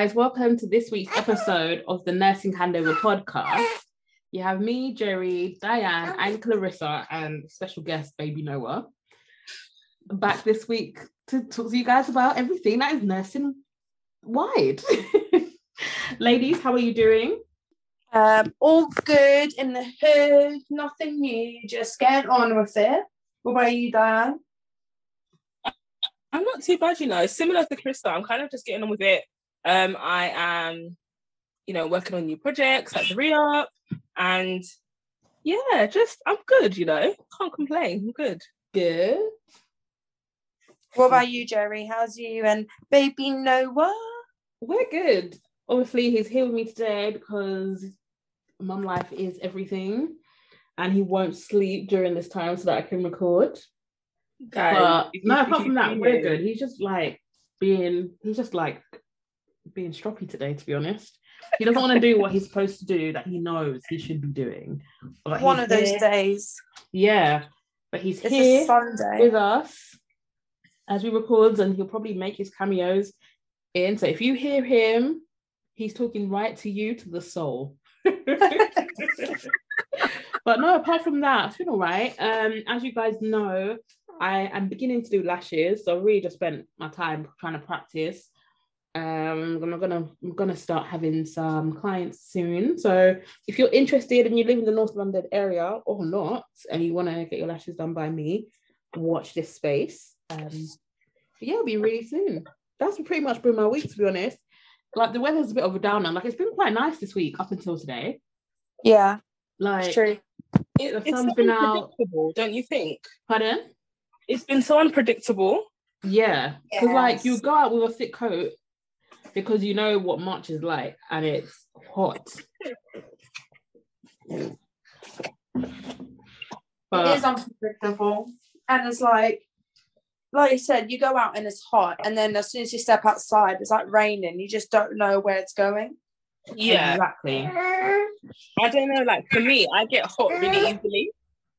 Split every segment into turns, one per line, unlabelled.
guys. Welcome to this week's episode of the Nursing Handover podcast. You have me, Gerry, Dianne, and Clarissa, and special guest, baby Noah, back this week to talk to you guys about everything that is nursing wide. Ladies, how are you doing?
Um, all good in the hood, nothing new, just getting on with it. What about you, Dianne?
I'm not too bad, you know. Similar to Krista, I'm kind of just getting on with it. Um, I am, you know, working on new projects at the re-up, and yeah, just I'm good, you know. Can't complain. I'm good.
Good.
What about you, Gerry? How's you and baby Noah?
We're good. Obviously, he's here with me today because mum life is everything, and he won't sleep during this time so that I can record.
Guys,
But no, apart from that, we're good. He's just like being, he's just like being stroppy today, to be honest. He doesn't want to do what he's supposed to do that he knows he should be doing.
One of those
here-
days.
Yeah, but he's
It's
here
Sunday.
with us as we record, and he'll probably make his cameos in. So if you hear him, he's talking right to you, to the soul. but no, apart from that, it's been all right. Um, as you guys know, I am beginning to do lashes, so I really just spent my time trying to practice. Um, I'm gonna I'm gonna start having some clients soon. So if you're interested and you live in the North London area or not, and you want to get your lashes done by me, watch this space. Um, yeah, it'll be really soon. That's pretty much been my week, to be honest. Like the weather's a bit of a downer. Like it's been quite nice this week up until today.
Yeah,
Like
it's true.
It-
The
it's
sun's
so
been out.
unpredictable, don't you think?
pardon?
It's been so unpredictable.
Yeah, because like you go out with a thick coat because you know what March is like, and it's hot. But
it is unpredictable. And it's like, like you said, you go out and it's hot, and then as soon as you step outside, it's like raining. You just don't know where it's going.
Yeah,
exactly.
I don't know. Like for me, I get hot really easily.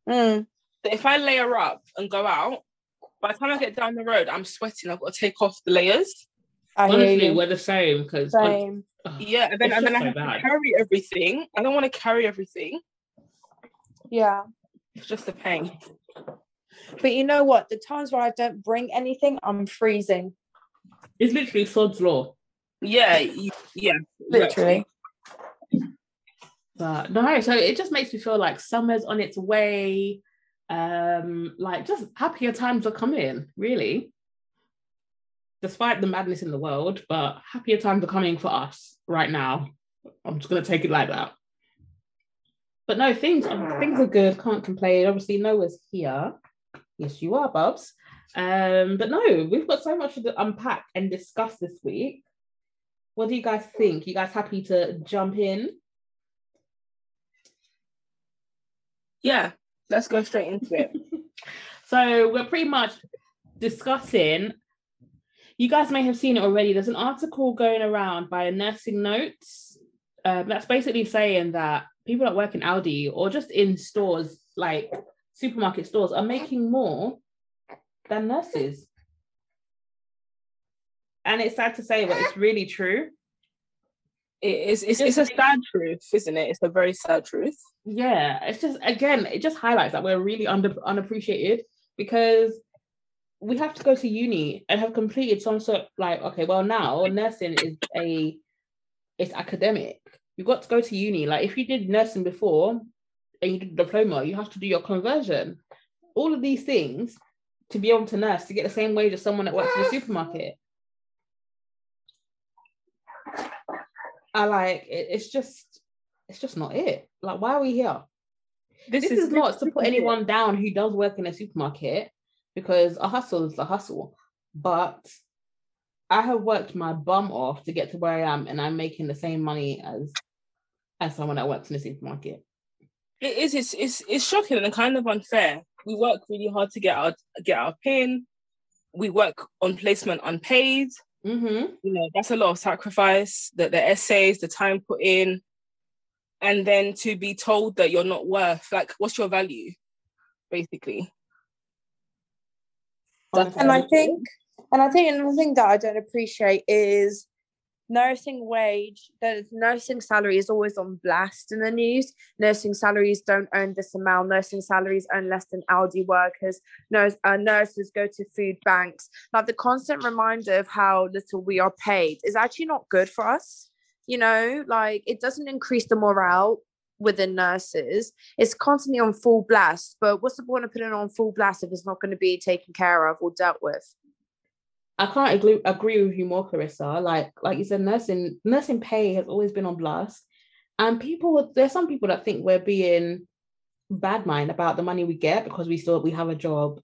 Mm.
So if I layer up and go out, by the time I get down the road, I'm sweating. I've got to take off the layers.
I
Honestly, we're the same because
Same.
Yeah, and then and then I have
so
to carry everything. I don't want to carry everything.
Yeah.
It's just a pain.
But you know what? The times where I don't bring anything, I'm freezing.
it's literally sod's law.
Yeah, yeah,
Literally.
But no, so it just makes me feel like summer's on its way. Um, like just happier times are coming, really. Despite the madness in the world, but happier times are coming for us right now. I'm just gonna take it like that. But no, things things are good. Can't complain. Obviously, Noah's here. Yes, you are, Bubs. Um, but no, we've got so much to unpack and discuss this week. What do you guys think? You guys happy to jump in?
Yeah, let's go straight into it.
So we're pretty much discussing. You guys may have seen it already. There's an article going around by a Nursing Notes um, that's basically saying that people that work in Aldi or just in stores like supermarket stores are making more than nurses. And it's sad to say, but it's really true.
It is. It's, it's a sad truth, isn't it? It's a very sad truth.
Yeah, it's just again, it just highlights that we're really under unappreciated because we have to go to uni and have completed some sort of like okay, well now nursing is a it's academic. You've got to go to uni. Like if you did nursing before and you did a diploma, you have to do your conversion. All of these things to be able to nurse to get the same wage as someone that works in a supermarket. I like it, it's just it's just not it. Like why are we here? this, is, not to put
this is
anyone down who does work in a supermarket because a hustle is a hustle. But I have worked my bum off to get to where I am, and I'm making the same money as as someone that works in the supermarket.
It is. It's, it's it's shocking and kind of unfair. We work really hard to get our get our pin. We work on placement unpaid.
Mm-hmm.
You know that's a lot of sacrifice. That the essays, the time put in, and then to be told that you're not worth like what's your value, basically. That's-
And I think, and I think another thing that I don't appreciate is nursing wage, the nursing salary is always on blast in the news. Nursing salaries don't earn this amount. Nursing salaries earn less than Aldi workers. Nurse, uh, nurses go to food banks. Like the constant reminder of how little we are paid is actually not good for us. You know, like it doesn't increase the morale within nurses. It's constantly on full blast. But what's the point of putting it on full blast if it's not going to be taken care of or dealt with?
I can't agree, agree with you more, Clarissa. Like like you said, nursing nursing pay has always been on blast, and people there's some people that think we're being bad mind about the money we get because we still we have a job,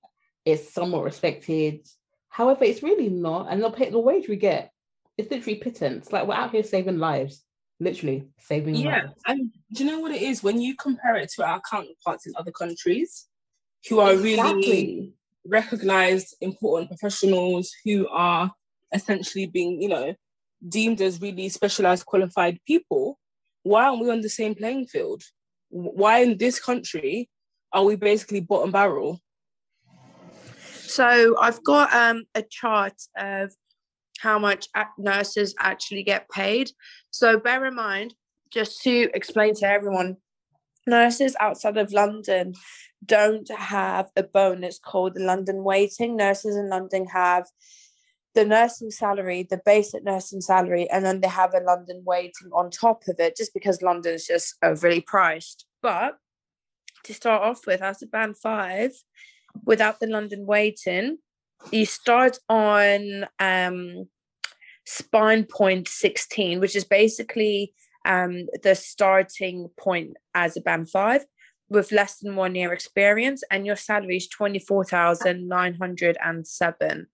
it's somewhat respected. However, it's really not, and the pay the wage we get is literally pittance. Like we're out here saving lives, literally saving
yeah.
lives.
And do you know what it is when you compare it to our counterparts in other countries who are really recognized important professionals who are essentially being, you know, deemed as really specialized qualified people, why aren't we on the same playing field? Why in this country are we basically bottom barrel?
So I've got um, a chart of how much nurses actually get paid. So bear in mind, just to explain to everyone, nurses outside of London don't have a bonus called the London weighting. Nurses in London have the nursing salary, the basic nursing salary, and then they have a London weighting on top of it, just because London is just uh, overly priced. But to start off with, as a band five, without the London weighting, you start on um, spine point 16, which is basically um, the starting point as a band five with less than one year experience, and your salary is 24,907.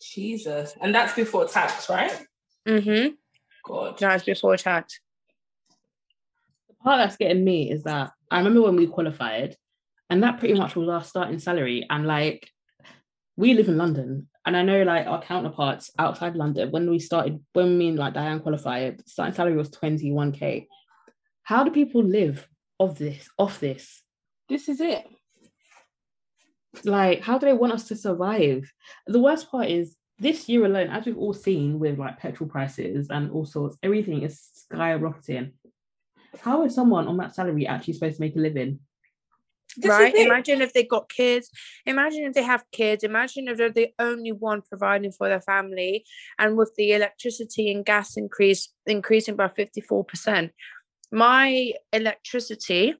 Jesus. And that's before tax, right?
Mm-hmm.
God.
No, it's before tax.
The part that's getting me is that I remember when we qualified, and that pretty much was our starting salary. And like, we live in London, and I know like our counterparts outside London, when we started, when me and like Dianne qualified, starting salary was 21k. How do people live of this, off this?
This is it.
Like, how do they want us to survive? The worst part is this year alone, as we've all seen with like petrol prices and all sorts, everything is skyrocketing. How is someone on that salary actually supposed to make a living?
This
right? Imagine if they got kids. Imagine if they have kids. Imagine if they're the only one providing for their family. And with the electricity and gas increase increasing by 54%. My electricity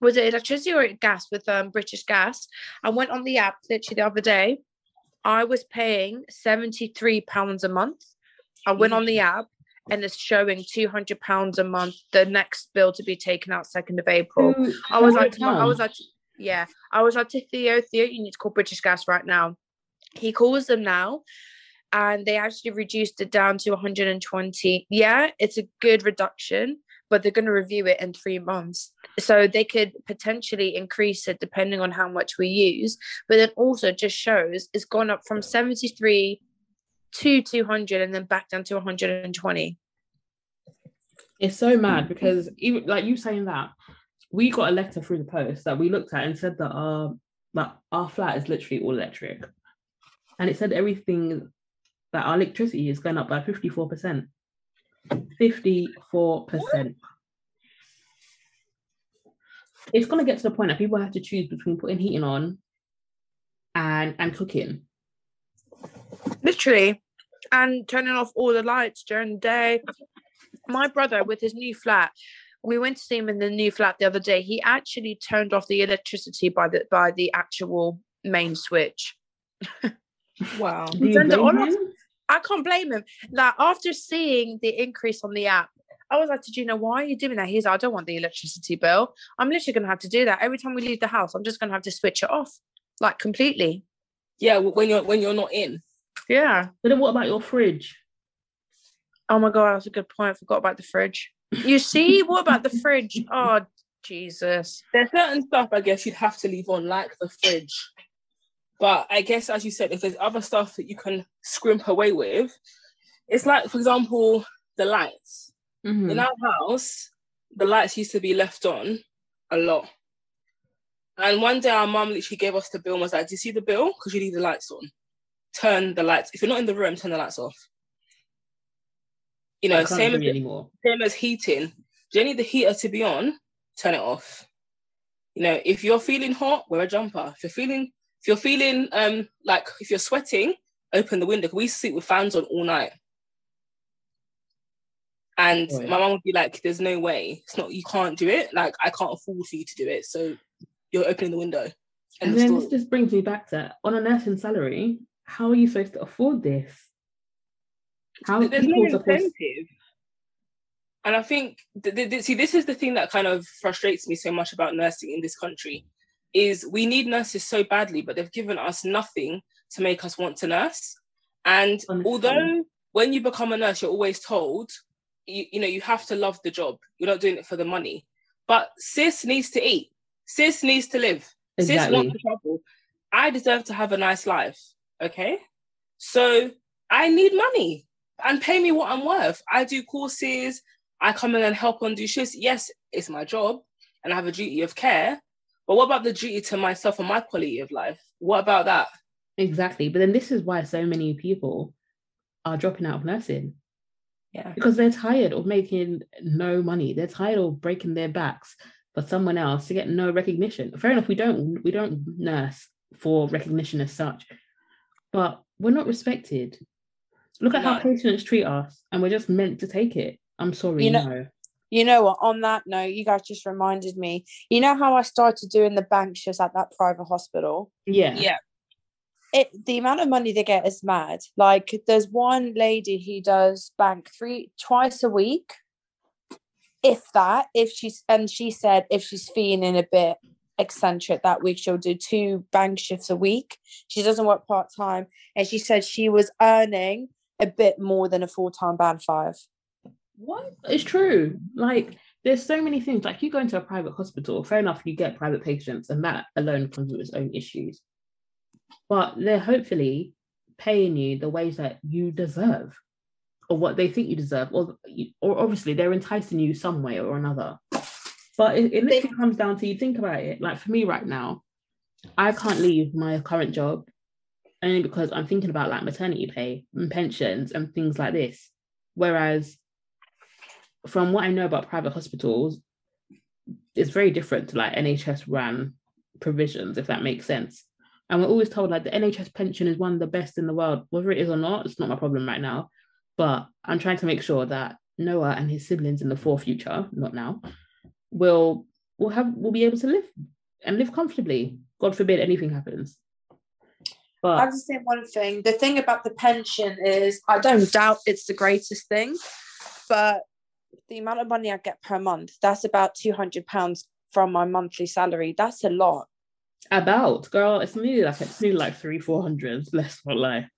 was it electricity or gas with um, British Gas? I went on the app literally the other day. I was paying 73 pounds a month. I went on the app and it's showing 200 pounds a month the next bill to be taken out 2nd of April. I was like, my- I was like, yeah, I was like to Theo, Theo, you need to call British Gas right now. He calls them now, and they actually reduced it down to 120. Yeah, it's a good reduction, but they're going to review it in three months, so they could potentially increase it depending on how much we use. But then also just shows it's gone up from 73 to 200, and then back down to 120.
It's so mad mm. because even like you saying that, we got a letter through the post that we looked at and said that our that our flat is literally all electric. And it said everything that our electricity is going up by 54%. 54%. It's gonna get to the point that people have to choose between putting heating on and and cooking.
Literally and turning off all the lights during the day my brother with his new flat we went to see him in the new flat the other day he actually turned off the electricity by the by the actual main switch
Wow.
Turned it on or i can't blame him like after seeing the increase on the app I was like, did you know why are you doing that? He's like, I don't want the electricity bill. I'm literally gonna have to do that. Every time we leave the house, I'm just gonna have to switch it off. Like completely.
Yeah, when you're when you're not in.
Yeah.
But then what about your fridge?
Oh my god, that's a good point. I forgot about the fridge. You see, what about the fridge? Oh Jesus.
There's certain stuff I guess you'd have to leave on, like the fridge. But I guess, as you said, if there's other stuff that you can scrimp away with, it's like, for example, the lights.
Mhm.
In our house, the lights used to be left on a lot. And one day our mum literally gave us the bill and was like, Do you see the bill? Because you leave the lights on. Turn the lights. If you're not in the room, turn the lights off. You know, same as
anymore.
same as heating. Do you need the heater to be on? Turn it off. You know, if you're feeling hot, wear a jumper. If you're feeling, if you're feeling um like if you're sweating, open the window. We sleep with fans on all night. And
Oh, yeah.
my mom would be like, "There's no way. It's not. You can't do it. Like I can't afford for you to do it. So you're opening the window."
And
of
then
story.
this just brings me back to on a nursing salary, how are you supposed to afford this? How
there's no
supposed
incentive. And I think, th- th- th- see, this is the thing that kind of frustrates me so much about nursing in this country, is we need nurses so badly, but they've given us nothing to make us want to nurse. And
Honestly.
although when you become a nurse, you're always told, you, you know, you have to love the job. You're not doing it for the money. But sis needs to eat. Sis needs to live. Sis wants to travel. I deserve to have a nice life. Okay. So I need money and pay me what I'm worth. I do courses, I come in and help on do shifts. Yes, it's my job and I have a duty of care. But what about the duty to myself and my quality of life? What about that?
Exactly. But then this is why so many people are dropping out of nursing
Yeah.
because they're tired of making no money. They're tired of breaking their backs for someone else to get no recognition. Fair enough, we don't we don't nurse for recognition as such, but we're not respected. Look at how patients treat us, and we're just meant to take it. I'm sorry,
You know-
no.
You know what? On that note, you guys just reminded me. You know how I started doing the bank shifts at that private hospital?
Yeah.
Yeah.
It the amount of money they get is mad. Like there's one lady who does bank three twice a week, if that. If she's and she said if she's feeling a bit eccentric that week, she'll do two bank shifts a week. She doesn't work part time, and she said she was earning a bit more than a full time band five.
What? It's true. Like, there's so many things. Like, you go into a private hospital, fair enough, you get private patients, and that alone comes with its own issues. But they're hopefully paying you the ways that you deserve, or what they think you deserve, or, or obviously they're enticing you some way or another. But it, it literally comes down to you think about it. Like for me right now, I can't leave my current job only because I'm thinking about like maternity pay and pensions and things like this. Whereas from what I know about private hospitals, it's very different to like NHS ran provisions, if that makes sense. And we're always told like the NHS pension is one of the best in the world. Whether it is or not, it's not my problem right now. But I'm trying to make sure that Noah and his siblings in the far future, not now, will will have will be able to live and live comfortably. God forbid anything happens.
I
But
just say one thing. The thing about the pension is I don't doubt it's the greatest thing, but the amount of money I get per month, that's about two hundred pounds from my monthly salary. That's a lot.
about girl, it's nearly like it's nearly like three, four hundred, let's not lie.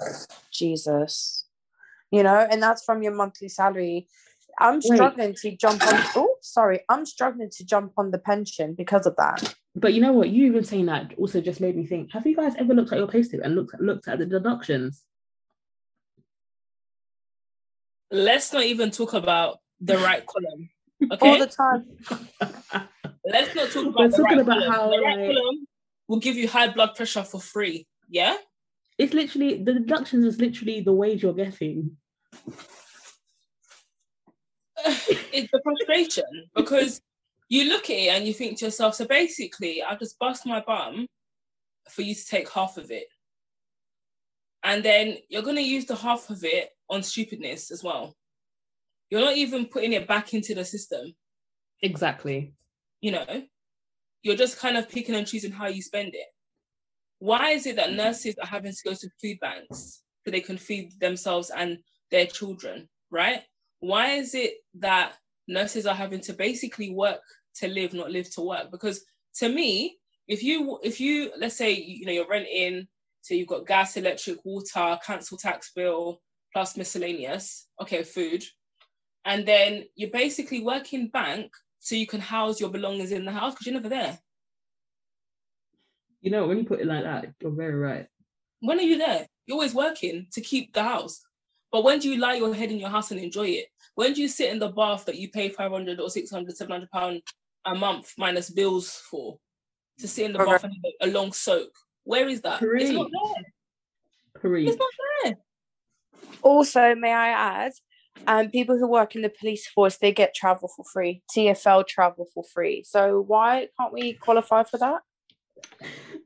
Jesus. You know, and that's from your monthly salary. I'm
Wait.
struggling to jump on oh sorry, I'm struggling to jump on the pension because of that.
But you know what? You even saying that also just made me think. Have you guys ever looked at your payslip and looked at, looked at the deductions?
Let's not even talk about the right column. Okay?
All the time.
Let's not talk about
We're
the
talking
right
about
column.
how,
the right
like-
column will give you high blood pressure for free. Yeah.
It's literally the deductions is literally the wage you're getting.
It's the frustration because you look at it and you think to yourself, so basically, I'll just bust my bum for you to take half of it. And then you're going to use the half of it on stupidness as well. You're not even putting it back into the system,
Exactly.
you know? You're just kind of picking and choosing how you spend it. Why is it that nurses are having to go to food banks so they can feed themselves and their children, right? Why is it that nurses are having to basically work to live, not live to work? Because to me, if you if you let's say you know you're renting, so you've got gas, electric, water, council tax bill, plus miscellaneous, okay, food, and then you're basically working bank so you can house your belongings in the house because you're never there.
You know, when you put it like that, you're very right.
When are you there? You're always working to keep the house. But when do you lie your head in your house and enjoy it? When do you sit in the bath that you pay 500 or 600, 700 pound a month minus bills for to sit in the bath and have a long soak? Where is that? It's not there.
Preach.
It's not there.
Also, may I add, and people who work in the police force they get travel for free tfl travel for free so why can't we qualify for that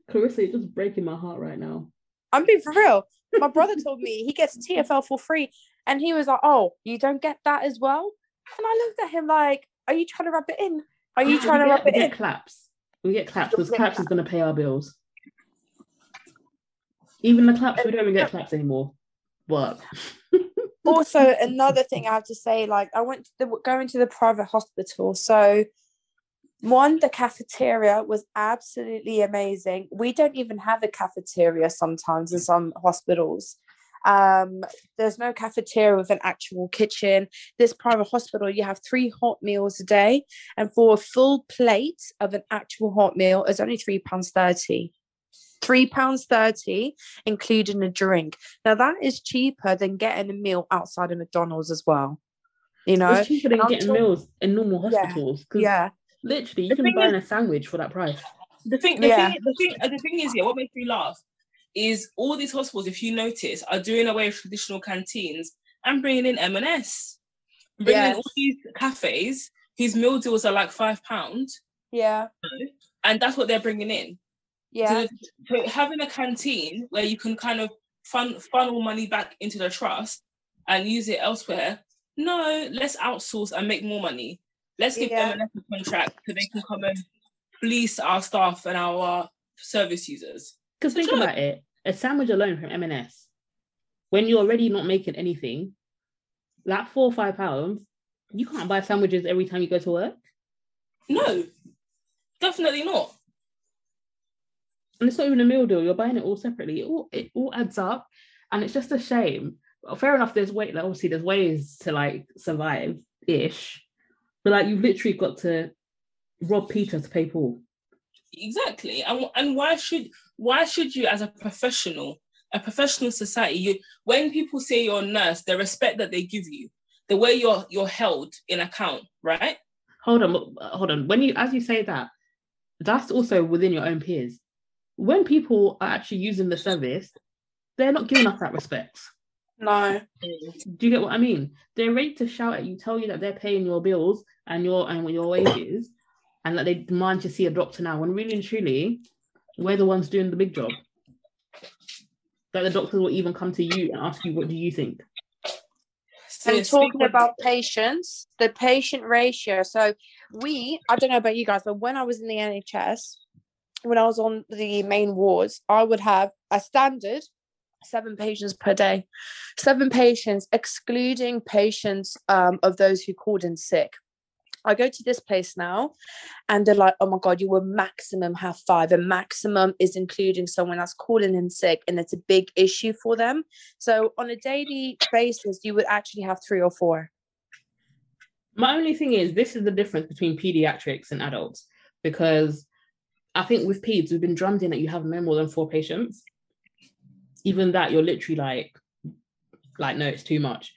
Clarissa, you're just breaking my heart right now.
I'm being for real my brother told me he gets tfl for free and he was like oh you don't get that as well and i looked at him like are you trying to rub it in are you trying to
get,
rub it
we
in
get claps. We get claps because claps is going to pay our bills. Even the claps, we don't even get claps anymore. But
also another thing I have to say, like I went to the going to the private hospital. So one, the cafeteria was absolutely amazing. We don't even have a cafeteria sometimes in some hospitals. Um, there's no cafeteria with an actual kitchen. This private hospital, you have three hot meals a day, and for a full plate of an actual hot meal, it's only three pounds thirty. Three pounds thirty, including a drink. Now that is cheaper than getting a meal outside of McDonald's as well. You know,
it's cheaper than getting meals in normal hospitals.
Yeah,
literally, you
The
can buy
is-
a sandwich for that price.
The thing, the
Yeah.
thing, the thing, the thing is, yeah, what makes me laugh is all these hospitals, if you notice, are doing away with traditional canteens and bringing in M&S, bringing in all these cafes whose meal deals are like five pounds,
yeah,
and that's what they're bringing in.
yeah,
So, so having a canteen where you can kind of fun, funnel money back into the trust and use it elsewhere. No, let's outsource and make more money. Let's give
Yeah.
M&S a contract so they can come and fleece our staff and our service users.
Because think
joke.
about it, a sandwich alone from M&S, when you're already not making anything, that four or five pounds, you can't buy sandwiches every time you go to work.
No, definitely not.
And it's not even a meal deal. You're buying it all separately. It all, it all adds up. And it's just a shame. Well, Fair enough, there's way like obviously there's ways to like survive-ish. But like you've literally got to rob Peter to pay Paul.
Exactly. And and why should why should you as a professional, a professional society, you when people say you're a nurse, the respect that they give you, the way you're you're held in account, right?
Hold on, uh, hold on. When you as you say that, that's also within your own peers. When people are actually using the service, they're not giving us that respect.
No,
Do you get what I mean? They're ready to shout at you, tell you that they're paying your bills and your and your wages, and that they demand to see a doctor now. When really and truly, we're the ones doing the big job. That the doctors will even come to you and ask you, "What do you think?"
So
and talking about patients, the patient ratio. So we, I don't know about you guys, but when I was in the NHS, when I was on the main wards, I would have a standard seven patients per day, seven patients, excluding patients um, of those who called in sick. I go to this place now and they're like, oh my God, you will maximum have five. And maximum is including someone that's calling in sick and it's a big issue for them. So on a daily basis, you would actually have three or four.
My only thing is, this is the difference between pediatrics and adults because I think with peds, we've been drummed in that you have no more than four patients. Even that, you're literally like, like, no, it's too much.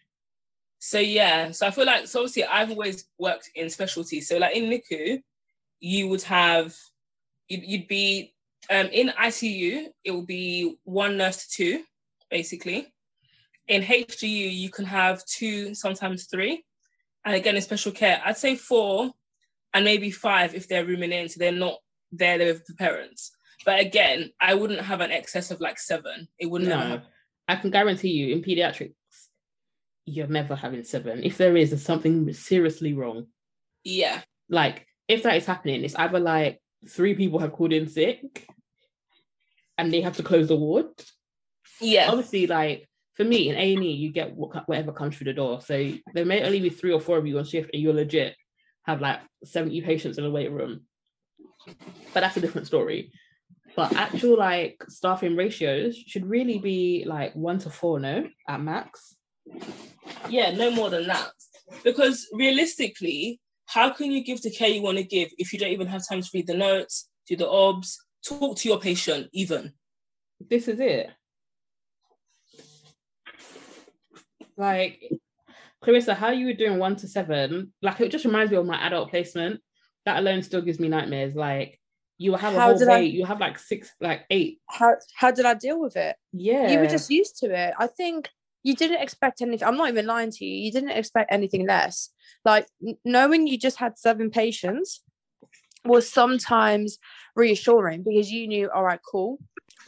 So yeah, so I feel like so obviously I've always worked in specialties. So like in NICU, you would have you'd, you'd be um, in ICU. It will be one nurse to two, basically. In HDU, you can have two, sometimes three, and again in special care, I'd say four, and maybe five if they're rooming in, so they're not there with the parents. But again, I wouldn't have an excess of like seven. It wouldn't.
No. I can guarantee you in pediatrics, you're never having seven. If there is, there's something seriously wrong.
Yeah.
Like, if that is happening, it's either like three people have called in sick and they have to close the ward.
Yeah.
Obviously, like for me in A and E, you get whatever comes through the door. So there may only be three or four of you on shift, and you're legit have like 70 patients in a waiting room. But that's a different story. But actual like staffing ratios should really be like one to four, no, at max.
Yeah, no more than that. Because realistically, how can you give the care you want to give if you don't even have time to read the notes, do the obs, talk to your patient, even?
This is it. Like Clarissa, how you were doing one to seven, like it just reminds me of my adult placement. That alone still gives me nightmares. Like you have a
How
whole
did I-
day, you have like six, like eight.
How how did I deal with it?
Yeah.
You were just used to it. I think you didn't expect anything. I'm not even lying to you. You didn't expect anything less. Like knowing you just had seven patients was sometimes reassuring because you knew, all right, cool,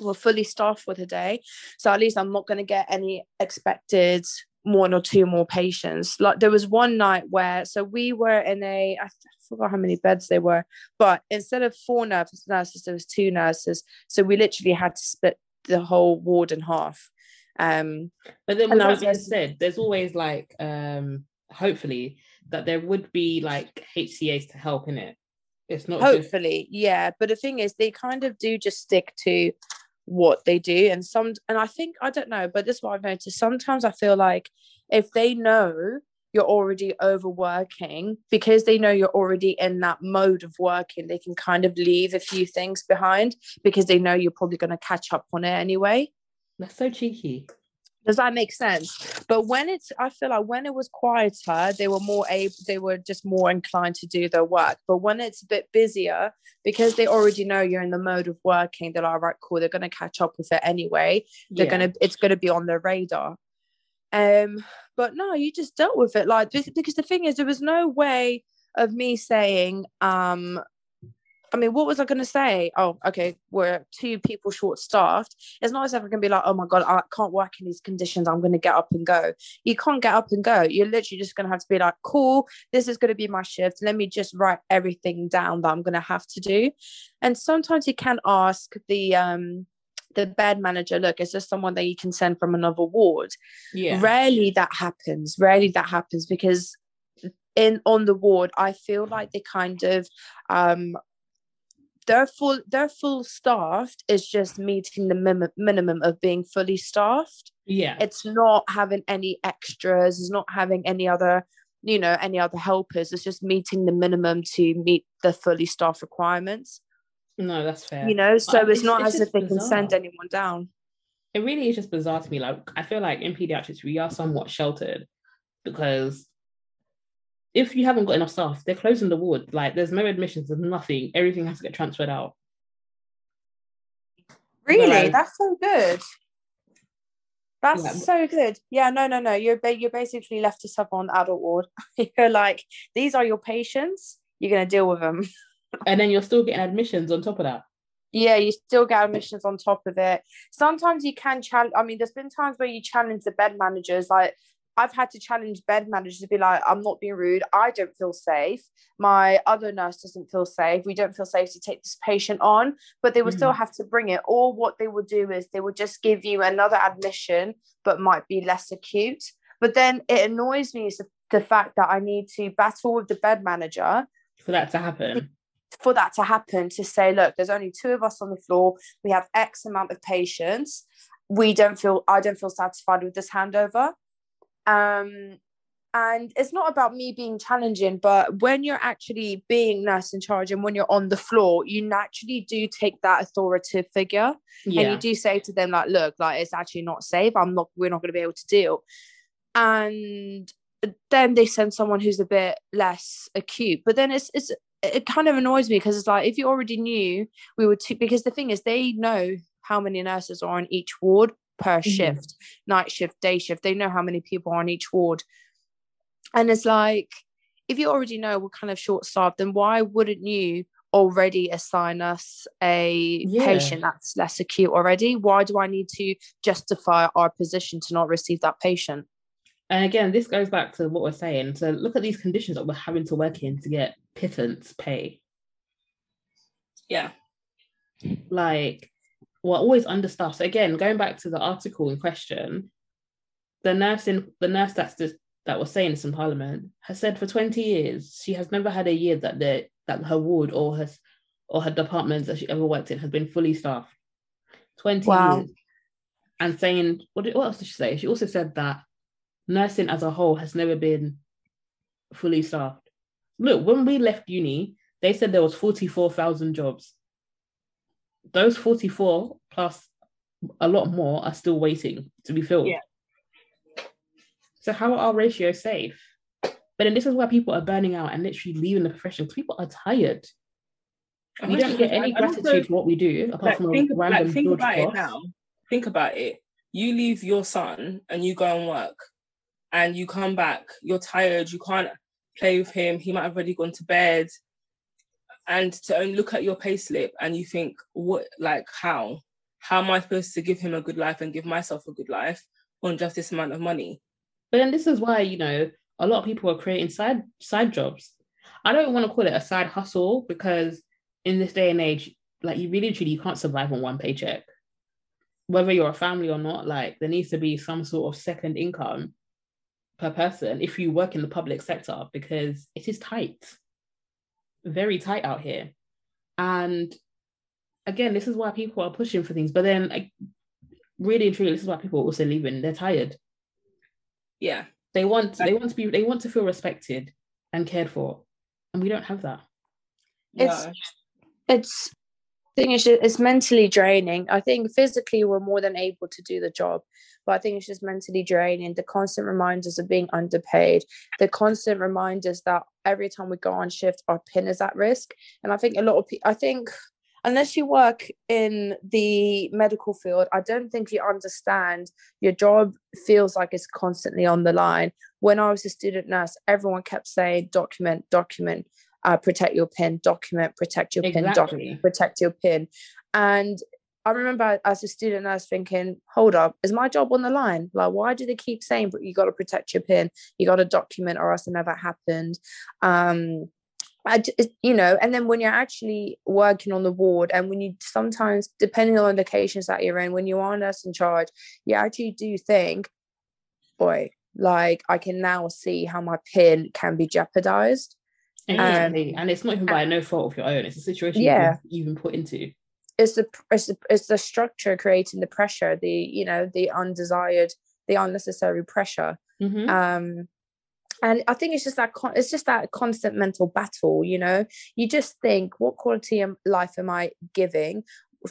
we're fully staffed for the day. So at least I'm not going to get any expected one or two more patients. Like there was one night where, so we were in a, I forgot how many beds they were, but instead of four nurses, nurses there was two nurses. So we literally had to split the whole ward in half. Um,
but then, with that being said, there's always like, um, hopefully, that there would be like HCAs to help in it. It's not
hopefully, just... yeah. But the thing is, they kind of do just stick to what they do, and some, and I think I don't know, but this is what I've noticed. Sometimes I feel like if they know you're already overworking because they know you're already in that mode of working they can kind of leave a few things behind because they know you're probably going to catch up on it anyway
that's so cheeky.
Does that make sense? But when it's, I feel like when it was quieter, they were more able, they were just more inclined to do their work. But when it's a bit busier, because they already know you're in the mode of working, they're like, right, cool, they're going to catch up with it anyway. They're yeah. going to, it's going to be on their radar. Um, but no, you just dealt with it like because the thing is, there was no way of me saying, um, I mean, what was I going to say? Oh, okay, we're two people short staffed. It's not as if I can be like, oh my God, I can't work in these conditions. I'm going to get up and go. You can't get up and go. You're literally just going to have to be like, cool, this is going to be my shift. Let me just write everything down that I'm going to have to do. And sometimes you can ask the, um, the bed manager, look, is this someone that you can send from another ward? Yeah. Rarely that happens. Rarely that happens because in on the ward, I feel like they kind of um their full their full staffed is just meeting the min- minimum of being fully staffed
yeah
it's not having any extras it's not having any other you know any other helpers it's just meeting the minimum to meet the fully staffed requirements
no that's fair
you know so it's, it's, not it's as if they bizarre. can send anyone down
it really is just bizarre to me like i feel like in pediatrics we are somewhat sheltered because if you haven't got enough staff, they're closing the ward. Like there's no admissions, there's nothing. Everything has to get transferred out.
Really? Like, That's so good. That's yeah. so good. Yeah, no, no, no. You're ba- you're basically left to suffer on the adult ward. you're like, these are your patients. You're gonna deal with them.
and then you're still getting admissions on top of that.
Yeah, you still get admissions on top of it. Sometimes you can challenge. I mean, there's been times where you challenge the bed managers, like I've had to challenge bed managers to be like, I'm not being rude. I don't feel safe. My other nurse doesn't feel safe. We don't feel safe to take this patient on, but they would mm-hmm. still have to bring it. Or what they would do is they would just give you another admission, but might be less acute. But then it annoys me is the, the fact that I need to battle with the bed manager
for that to happen.
For that to happen, to say, look, there's only two of us on the floor. We have X amount of patients. We don't feel, I don't feel satisfied with this handover um, and it's not about me being challenging, but when you're actually being nurse in charge and when you're on the floor, you naturally do take that authoritative figure yeah. and you do say to them, like, look, like it's actually not safe. I'm not, we're not going to be able to deal. And then they send someone who's a bit less acute. But then it's it's it kind of annoys me because it's like if you already knew we were because the thing is they know how many nurses are on each ward per mm-hmm. shift, night shift, day shift. They know how many people are on each ward. And it's like, if you already know we're kind of short staffed, then why wouldn't you already assign us a yeah. patient that's less acute already? Why do I need to justify our position to not receive that patient?
And again, this goes back to what we're saying. So look at these conditions that we're having to work in to get pittance pay.
Yeah.
Like we're always understaffed. So again, going back to the article in question, the nurse in the nurse that's just, that was saying this in Parliament has said for 20 years she has never had a year that the that her ward or her or her departments that she ever worked in has been fully staffed. 20 wow. years. And saying what, what else did she say? She also said that nursing as a whole has never been fully staffed. Look, when we left uni, they said there was 44,000 jobs those 44 plus a lot more are still waiting to be filled.
Yeah.
So how are our ratios safe? But then this is why people are burning out and literally leaving the profession because people are tired. We don't get any gratitude also, for what we do apart like, from
think, random like, think about it now. Think about it. you leave your son and you go and work and you come back, you're tired, you can't play with him, he might have already gone to bed. And to only look at your payslip and you think, what like how? How am I supposed to give him a good life and give myself a good life on just this amount of money?
But then this is why, you know, a lot of people are creating side side jobs. I don't want to call it a side hustle because in this day and age, like you really truly you can't survive on one paycheck whether you're a family or not, like there needs to be some sort of second income per person if you work in the public sector because it is tight, very tight out here. And again, this is why people are pushing for things. But then, like, really and truly, this is why people are also leaving. They're tired.
Yeah,
they want they want to be they want to feel respected and cared for, and we don't have that.
It's it's thing is it's mentally draining i think physically we're more than able to do the job but i think it's just mentally draining the constant reminders of being underpaid the constant reminders that every time we go on shift our pin is at risk and i think a lot of people i think unless you work in the medical field i don't think you understand your job feels like it's constantly on the line when i was a student nurse everyone kept saying document document uh, protect your pin, document, protect your exactly. pin, document, protect your pin. And I remember as a student, I was thinking, hold up, is my job on the line? Like, why do they keep saying, but you got to protect your pin, you got to document, or else it never happened? Um, I, you know, and then when you're actually working on the ward, and when you sometimes, depending on the locations that you're in, when you are nurse in charge, you actually do think, boy, like I can now see how my pin can be jeopardized.
Exactly. Um, and it's not even by no fault of your own. It's a situation yeah. you've been put into.
It's the it's the it's the structure creating the pressure, the you know, the undesired, the unnecessary pressure. Mm-hmm. Um and I think it's just that con- it's just that constant mental battle, you know. You just think, what quality of life am I giving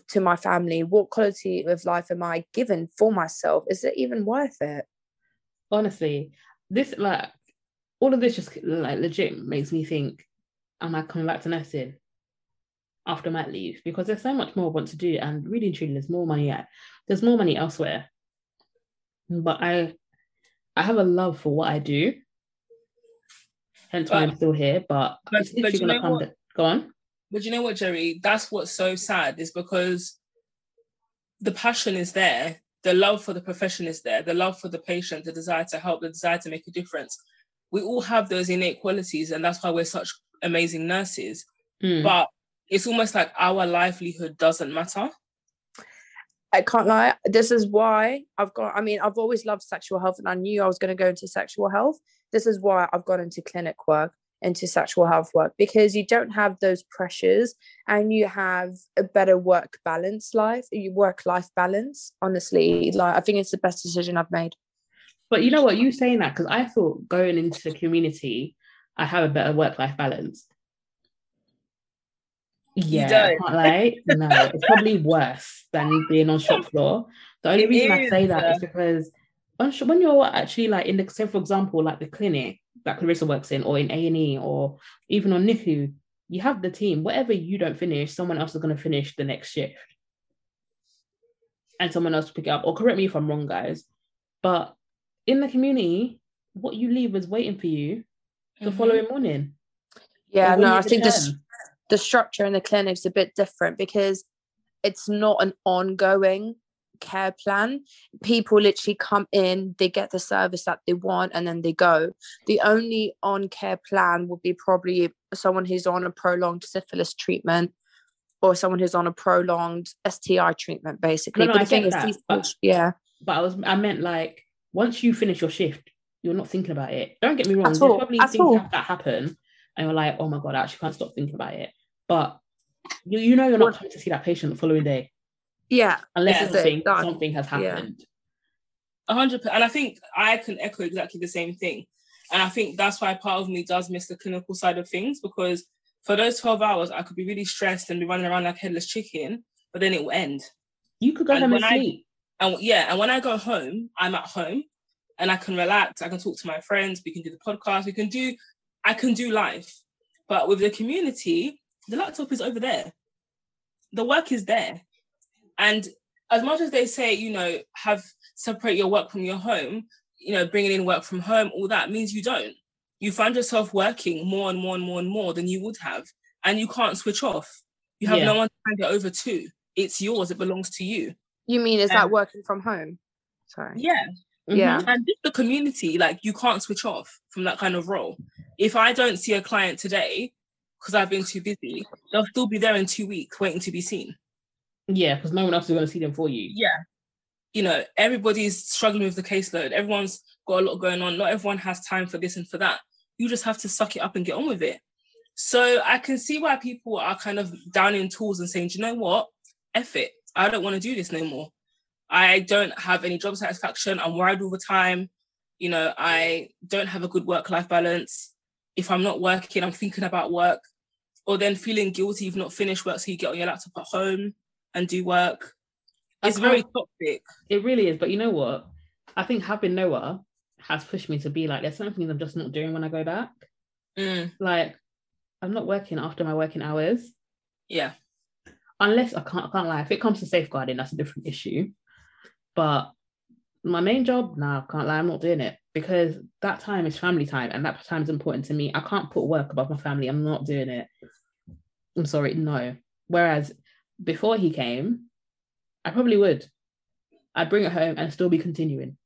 to my family? What quality of life am I given for myself? Is it even worth it?
Honestly, this like all of this just like legit makes me think, am I coming back to nursing after mat leave? Because there's so much more I want to do, and really and truly, there's more money at there's more money elsewhere. But I I have a love for what I do. Hence why I'm still here. But,
but, but you know what?
go on.
But you know what, Gerry? That's what's so sad is because the passion is there, the love for the profession is there, the love for the patient, the desire to help, the desire to make a difference we all have those innate qualities and that's why we're such amazing nurses mm. but it's almost like our livelihood doesn't matter
I can't lie. This is why I've got. I mean, I've always loved sexual health, and I knew I was going to go into sexual health. This is why I've gone into clinic work, into sexual health work, because you don't have those pressures, and you have a better work balance life. You work life balance. Honestly, like I think it's the best decision I've made.
But you know what? You saying that because I thought going into the community, I have a better work life balance. Yeah, you can't lie. no, it's probably worse than being on shop floor. The only it reason is. I say that is because when you're actually like in the say for example like the clinic that Clarissa works in or in A and E or even on NICU, you have the team. Whatever you don't finish, someone else is going to finish the next shift, and someone else to pick it up. Or correct me if I'm wrong, guys, but in the community, what you leave is waiting for you the mm-hmm. following morning.
Yeah, no, I think the, the structure in the clinic is a bit different because it's not an ongoing care plan. People literally come in, they get the service that they want, and then they go. The only on care plan would be probably someone who's on a prolonged syphilis treatment or someone who's on a prolonged STI treatment, basically.
No,
no,
but thing is, these,
but, yeah.
But I was, I meant like once you finish your shift, you're not thinking about it. Don't get me wrong, At there's all. probably At things all. that happen and you're like, oh my God, I actually can't stop thinking about it. But you, you know you're not coming to see that patient the following day.
Yeah.
Unless yeah, something, something has happened.
A hundred percent. And I think I can echo exactly the same thing. And I think that's why part of me does miss the clinical side of things because for those 12 hours, I could be really stressed and be running around like headless chicken, but then it will end.
You could go and home and sleep.
And yeah, and when I go home, I'm at home and I can relax. I can talk to my friends. We can do the podcast. We can do, I can do life. But with the community, the laptop is over there. The work is there. And as much as they say, you know, have separate your work from your home, you know, bringing in work from home, all that means you don't. You find yourself working more and more and more and more than you would have, and you can't switch off. You have
Yeah.
no one to hand it over to. It's yours. It belongs to you.
You mean is
Um,
that working from home? Sorry.
Yeah.
Yeah.
Mhm.
And just the community, like you can't switch off from that kind of role. If I don't see a client today because I've been too busy, they'll still be there in two weeks waiting to be seen.
Yeah, because no one else is going to see them for you.
Yeah. You know, everybody's struggling with the caseload. Everyone's got a lot going on. Not everyone has time for this and for that. You just have to suck it up and get on with it. So I can see why people are kind of down in tools and saying, Do you know what? F it. I don't want to do this no more. I don't have any job satisfaction. I'm worried all the time. You know, I don't have a good work life balance. If I'm not working, I'm thinking about work or then feeling guilty you've not finished work. So you get on your laptop at home and do work. It's very toxic.
It really is. But you know what? I think having Noah has pushed me to be like, there's some things I'm just not doing when I go back.
Mm,
Like, I'm not working after my working hours.
yeah.
unless I can't, I can't lie. If it comes to safeguarding, that's a different issue. But my main job, now I can't lie, I'm not doing it because that time is family time and that time is important to me. I can't put work above my family. I'm not doing it. I'm sorry, no. Whereas before he came, I probably would. I'd bring it home and still be continuing.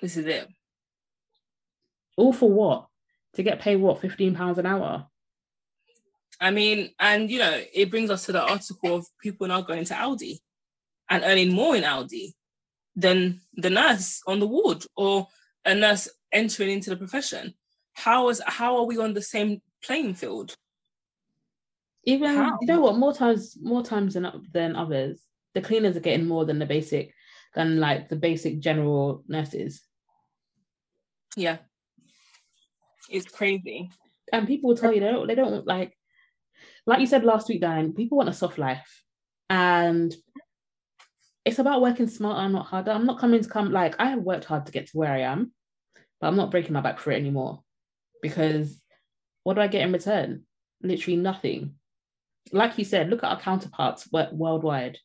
This is it.
All for what? To get paid what, £15 an hour?
I mean, and you know, it brings us to the article of people now going to Aldi and earning more in Aldi than the nurse on the ward or a nurse entering into the profession. How is how are we on the same playing field?
Even
How?
you know what? More times, more times than than others, the cleaners are getting more than the basic, than like the basic general nurses.
Yeah. It's crazy.
And people will tell you they don't, they don't like, like you said last week, Dianne, People want a soft life, and it's about working smarter, not harder. I'm not coming to come like I have worked hard to get to where I am, but I'm not breaking my back for it anymore because what do I get in return? Literally nothing. Like you said, look at our counterparts wo- worldwide.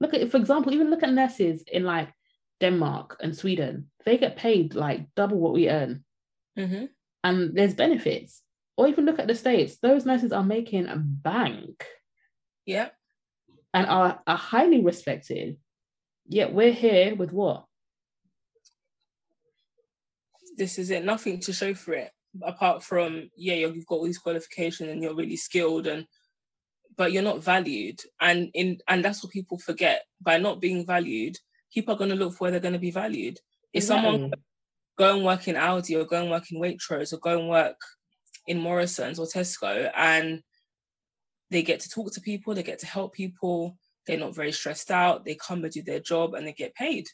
Look at, for example, even look at nurses in like Denmark and Sweden. They get paid like double what we earn,
hmm
and there's benefits. Or even look at the states; those nurses are making a bank
Yeah.
And are, are highly respected. Yet we're here with what?
This is it. Nothing to show for it apart from yeah, you've got all these qualifications and you're really skilled and but you're not valued. And in and that's what people forget. By not being valued, people are going to look for where they're going to be valued. If someone go and work in Aldi or go and work in Waitrose or go and work in Morrison's or Tesco and they get to talk to people, they get to help people, they're not very stressed out, they come and do their job and they get paid.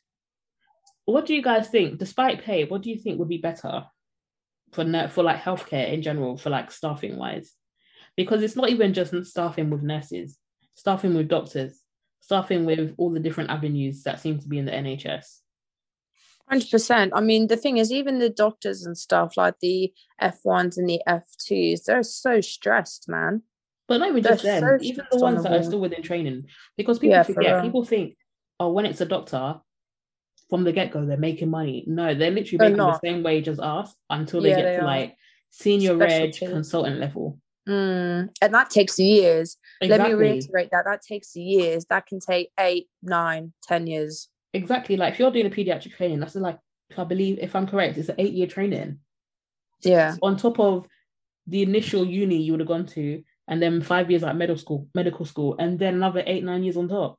what do you guys think? Despite pay, what do you think would be better for for like healthcare in general, for like staffing wise? Because it's not even just staffing with nurses, staffing with doctors, staffing with all the different avenues that seem to be in the NHS.
Hundred percent. I mean, the thing is, even the doctors and stuff, like the F ones and the F twos, they're so stressed, man.
But not even
They're
just them,
so
even the ones that are still within training. Because people
Yeah,
forget, people think, oh, when it's a doctor, from the get go, they're making money. No, they're literally
They're
making
not.
the same wage as us until they
Yeah,
get
they
to
are.
like senior reg consultant level.
Mm, and that takes years. Let me reiterate that. That takes years. That can take eight, nine, ten years.
Exactly. Like if you're doing a pediatric training, that's like, I believe, if I'm correct, it's an eight year training
Yeah.
on top of the initial uni you would have gone to, and then five years at medical school, medical school, and then another eight, nine years on top.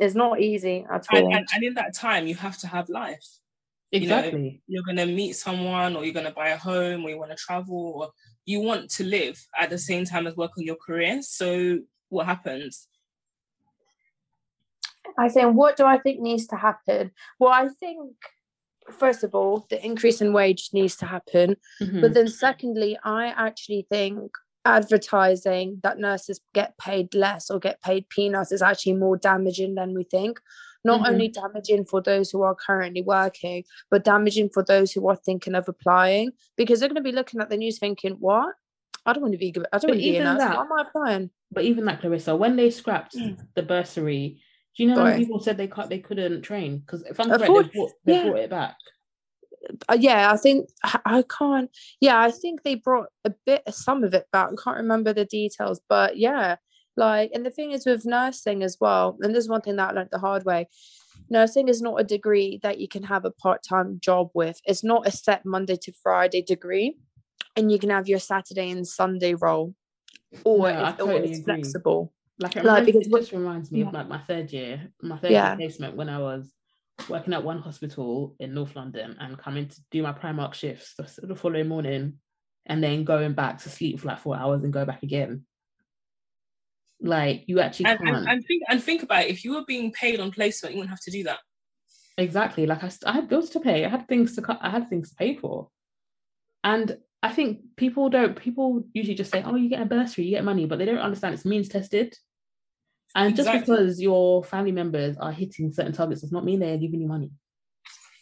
It's not easy at
And,
all.
and, and in that time, you have to have life. You know,
Exactly.
You're going to meet someone, or you're going to buy a home, or you want to travel, or you want to live at the same time as work on your career. So, what happens?
I think what do I think needs to happen? Well, I think first of all, the increase in wage needs to happen.
Mhm.
But then secondly, I actually think advertising that nurses get paid less or get paid peanuts is actually more damaging than we think. Not
Mhm.
only damaging for those who are currently working, but damaging for those who are thinking of applying because they're going to be looking at the news thinking, what? I don't want to be. I don't
But
want to be a nurse.
that-
Why am I applying?
But even that, Clarissa, when they scrapped
Mm.
the bursary, do you know how many people said they can't, they couldn't train? Because if I'm correct, they, brought, they
yeah.
brought it back.
Uh, yeah, I think I, can't. Yeah, I think they brought a bit, some of it back. I can't remember the details, but yeah, like, and the thing is with nursing as well, and there's one thing that I learned the hard way. Nursing is not a degree that you can have a part-time job with. It's not a set Monday to Friday degree, and you can have your Saturday and Sunday role, or,
No, I
if, or
totally
it's
agree.
flexible.
Like, it,
Like, because
it just reminds me
yeah.
of like my third year, my third
Yeah.
year placement when I was working at one hospital in North London and coming to do my Primark shifts the, following morning and then going back to sleep for like four hours and go back again. Like you actually
And,
can't.
and, and think and think about it. If you were being paid on placement, you wouldn't have to do that.
Exactly. Like I, I had bills to pay. I had things to cut. I had things to pay for. And I think people don't. People usually just say, "Oh, you get a bursary, you get money," but they don't understand it's means tested. And just
Exactly.
because your family members are hitting certain targets does not mean they are giving you money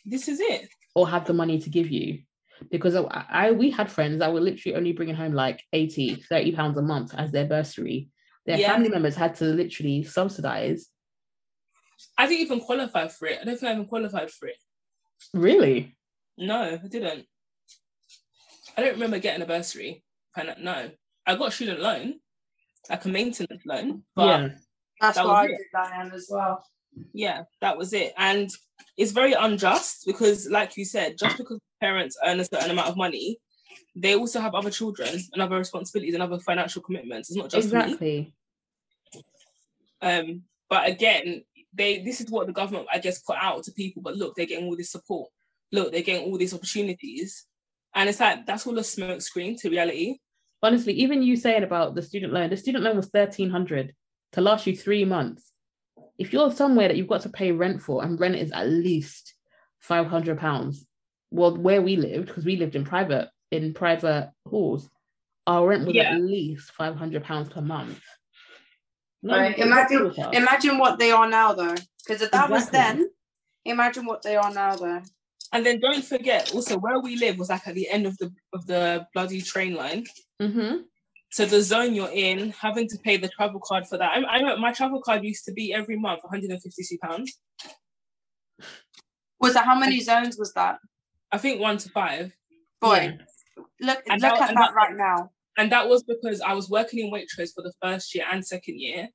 This is it.
or have the money to give you. Because I, I we had friends that were literally only bringing home like 80, 30 pounds a month as their bursary. Their
Yeah.
family members had to literally subsidize.
I didn't even qualify for it. I don't think I even qualified for it.
Really?
No, I didn't. I don't remember getting a bursary. No, I got a student loan, like a maintenance loan. But
yeah.
That's
That
what
was
I
it.
did, Dianne, as well.
yeah, that was it. And it's very unjust because, like you said, just because parents earn a certain amount of money, they also have other children and other responsibilities and other financial commitments. It's not just me.
Exactly.
Um, but again, they this is what the government, I guess, put out to people. But look, they're getting all this support. Look, they're getting all these opportunities, and it's like that's all a smoke screen to reality.
honestly, even you saying about the student loan, the student loan was thirteen hundred to last you three months. If you're somewhere that you've got to pay rent for, and rent is at least five hundred pounds, well, where we lived, because we lived in private in private halls, our rent was
Yeah.
at least five hundred pounds per month. Not
Right, imagine- Imagine what they are now, though, because if that was then, imagine what they are now, though.
And then don't forget, also where we live was like at the end of the of the bloody train line.
Mm Mhm.
So the zone you're in, having to pay the travel card for that. I, I my travel card used to be every month 152 pounds.
Was that how many zones was that?
I think one to five.
Boy, look
And
look
that-
at that
that-
right now.
And that was because I was working in Waitrose for the first year and second year.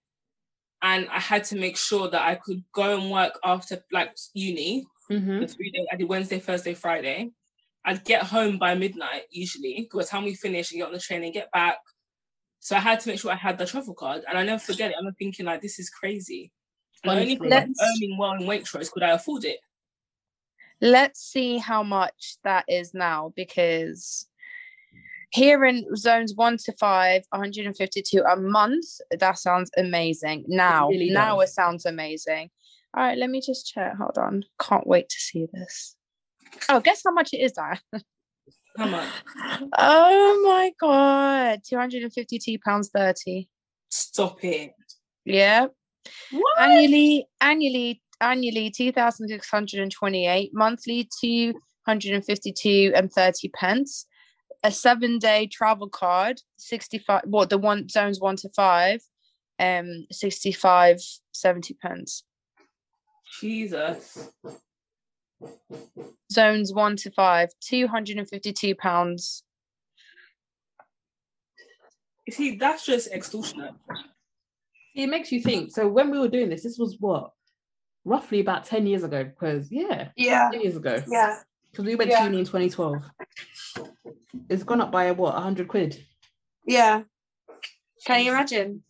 And I had to make sure that I could go and work after like uni,
Mhm.
the three days. I did Wednesday, Thursday, Friday. I'd get home by midnight usually. By the time we finish and get on the train and get back. So I had to make sure I had the travel card. And I never forget it. I'm thinking like this is crazy. And only
Honestly.
because I'm
Let's-
earning well in Waitrose could I afford it.
Let's see how much that is now because here in zones one to five, 152 a month. That sounds amazing. Now,
really
now
does.
it sounds amazing. All right, let me just check. Hold on. Can't wait to see this. Oh, guess how much it is, Dianne?
How much?
Oh my god, 252 pounds 30.
Stop it.
Yeah.
What?
Annually, annually, annually 2,628, monthly 252 and 30 pence. A seven day travel card, 65 what the one zones one to five, um 65 70 pence.
Jesus.
Zones one to five, 252 pounds.
You see, that's just extortionate.
It makes you think. So when we were doing this, this was what roughly about 10 years ago, because yeah,
Yeah,
10 years ago.
yeah.
Because we went
Yeah.
to uni in 2012. It's gone up by what, 100 quid?
Yeah. Can you imagine?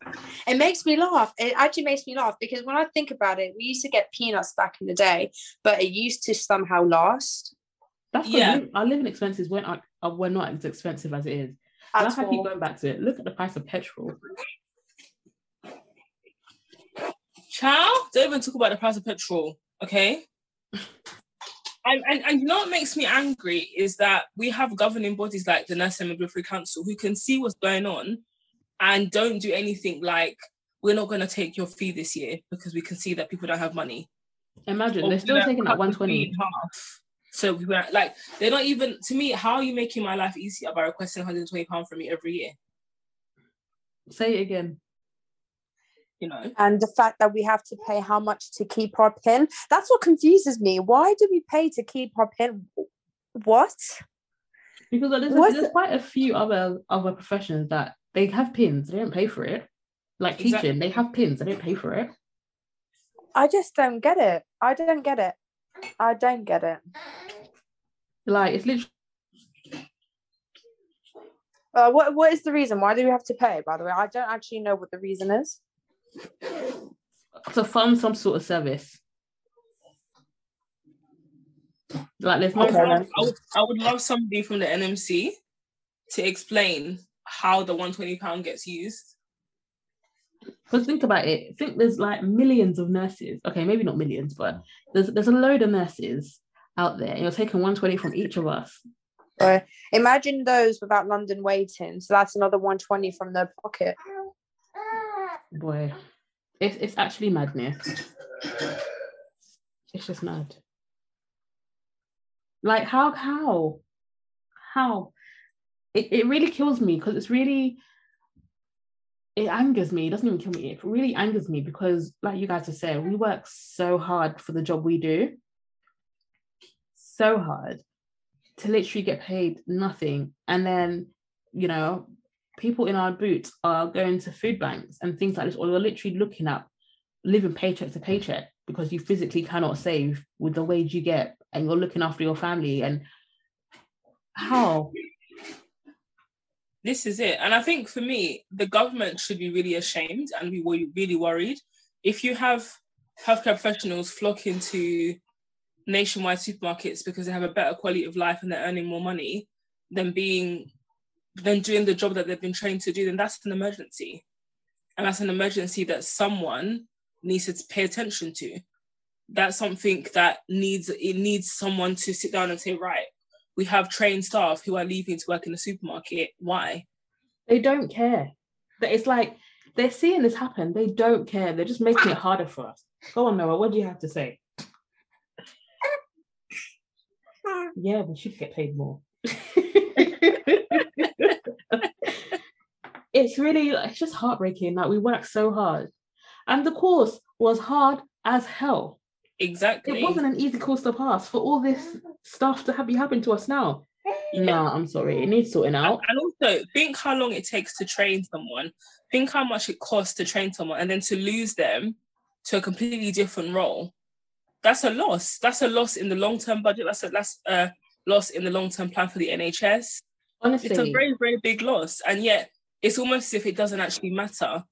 It makes me laugh. It actually makes me laugh because when I think about it, we used to get peanuts back in the day, but it used to somehow last.
That's
Yeah.
yeah. our living expenses weren't uh, uh, were not as expensive as it is. And
At
I keep going back to it. Look at the price of petrol.
Chow, don't even talk about the price of petrol, okay? And, and, and you know what makes me angry is that we have governing bodies like the Nurse and Midwifery Council who can see what's going on and don't do anything like, we're not going to take your fee this year because we can see that people don't have money.
Imagine
Or
they're still taking that
cut the fee
120.
half. So we were like, they're not even, to me, how are you making my life easier by requesting 120 pounds from me every year?
Say it again.
You know,
And the fact that we have to pay how much to keep our pin. That's what confuses me. Why do we pay to keep our pin? What?
Because there's, there's quite a few other other professions that they have pins, they don't pay for it. Like
Exactly.
teaching, they have pins, they don't pay for it.
I just don't get it. I don't get it. I don't get it.
Like it's literally
Uh, what what is the reason? Why do we have to pay? By the way, I don't actually know what the reason is.
to fund some sort of service. Like there's
I
no
Okay.
love, I, would, I would love somebody from the NMC to explain how the 120 pound gets used.
Because think about it. Think there's like millions of nurses. Okay, maybe not millions, but there's there's a load of nurses out there. and You're taking 120 from each of us.
So imagine those without London weighting. So that's another 120 from their pocket.
Boy, it's it's actually madness. It's just mad. Like how how how it, it really kills me because it's really it angers me. It doesn't even kill me. It really angers me because, like you guys have said, we work so hard for the job we do. So hard to literally get paid nothing. And then, you know, people in our boots are going to food banks and things like this, or you're literally looking at living paycheck to paycheck because you physically cannot save with the wage you get and you're looking after your family. And how?
This is it. And I think for me, the government should be really ashamed and be really worried. If you have healthcare professionals flocking to nationwide supermarkets because they have a better quality of life and they're earning more money than being than doing the job that they've been trained to do, then that's an emergency. And that's an emergency that someone needs to pay attention to. That's something that needs it needs someone to sit down and say, right, we have trained staff who are leaving to work in the supermarket. Why?
They don't care. But It's like they're seeing this happen. They don't care. They're just making it harder for us. Go on, Noah. What do you have to say? Yeah, we should get paid more. it's really, it's just heartbreaking. Like we work so hard, and the course was hard as hell.
Exactly.
It wasn't an easy course to pass for all this stuff to have be happening to us now. No, I'm sorry. It needs sorting out.
And also, think how long it takes to train someone. Think how much it costs to train someone, and then to lose them to a completely different role. That's a loss. That's a loss in the long term budget. That's a that's a loss in the long term plan for the NHS.
Honestly,
It's a very very big loss, and yet it's almost as if it doesn't actually matter.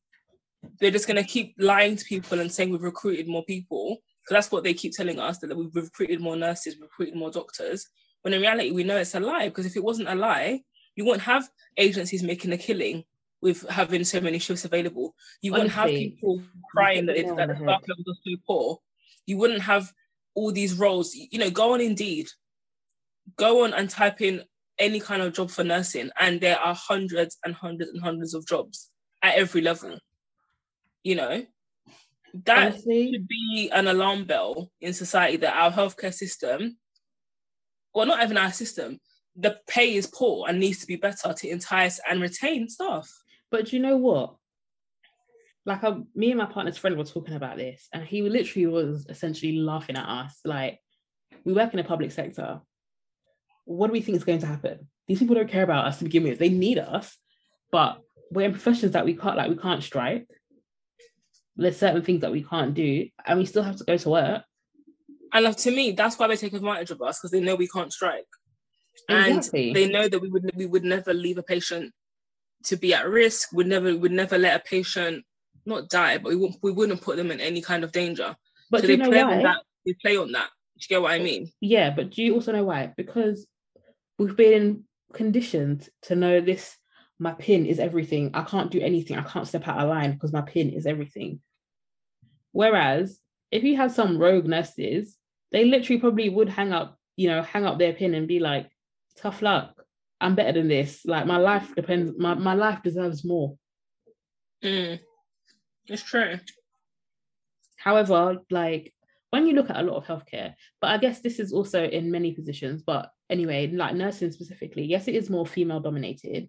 They're just going to keep lying to people and saying we've recruited more people because that's what they keep telling us that we've recruited more nurses, recruited more doctors. When in reality, we know it's a lie because if it wasn't a lie, you wouldn't have agencies making a killing with having so many shifts available. You wouldn't have people crying that,
hit the
it's, that the staff levels are so poor. You wouldn't have all these roles. You know, go on Indeed, go on and type in any kind of job for nursing, and there are hundreds and hundreds and hundreds of jobs at every level. You know, that
honestly,
should be an alarm bell in society that our healthcare system, well, not even our system, the pay is poor and needs to be better to entice and retain staff.
But do you know what? Like, I, me and my partner's friend were talking about this, and he literally was essentially laughing at us. Like, we work in the public sector. What do we think is going to happen? These people don't care about us to begin with. They need us, but we're in professions that we can't, like, we can't strike. There's certain things that we can't do, and we still have to go to work.
And to me, that's why they take advantage of us because they know we can't strike. And
Exactly.
they know that we would we would never leave a patient to be at risk. Would never would never let a patient not die, but we wouldn't we wouldn't put them in any kind of danger.
but
so
do you
they
know
play
why?
on that. They play on that. Do you get what I mean?
Yeah, but do you also know why? Because we've been conditioned to know this my pin is everything. I can't do anything. I can't step out of line because my pin is everything. Whereas if you had some rogue nurses, they literally probably would hang up, you know, hang up their pin and be like, tough luck. I'm better than this. Like my life depends, my, my life deserves more.
Mm. It's true.
However, like when you look at a lot of healthcare, but I guess this is also in many positions, but anyway, like nursing specifically, yes, it is more female dominated.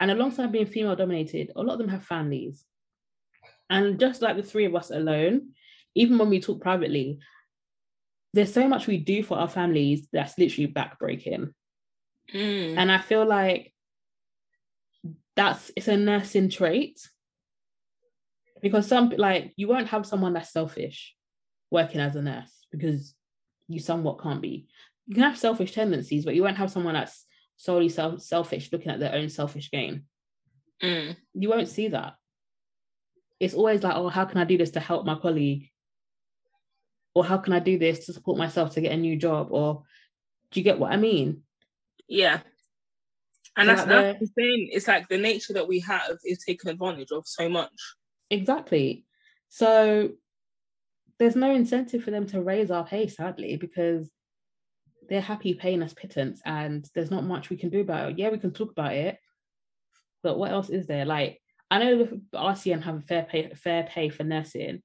And alongside being female dominated, a lot of them have families. And just like the three of us alone, even when we talk privately, there's so much we do for our families that's literally backbreaking.
Mm.
And I feel like that's it's a nursing trait because some like you won't have someone that's selfish working as a nurse because you somewhat can't be. You can have selfish tendencies, but you won't have someone that's solely self- selfish looking at their own selfish gain.
Mm.
You won't see that. It's always like, oh, how can I do this to help my colleague? Or how can I do this to support myself to get a new job? Or do you get what I mean?
Yeah. And
So,
that's,
like,
that's the thing. It's like the nature that we have is taken advantage of so much.
Exactly. So there's no incentive for them to raise our pay, sadly, because they're happy paying us pittance and there's not much we can do about it. Yeah, we can talk about it, but what else is there? Like, I know the RCN have a fair pay, fair pay for nursing,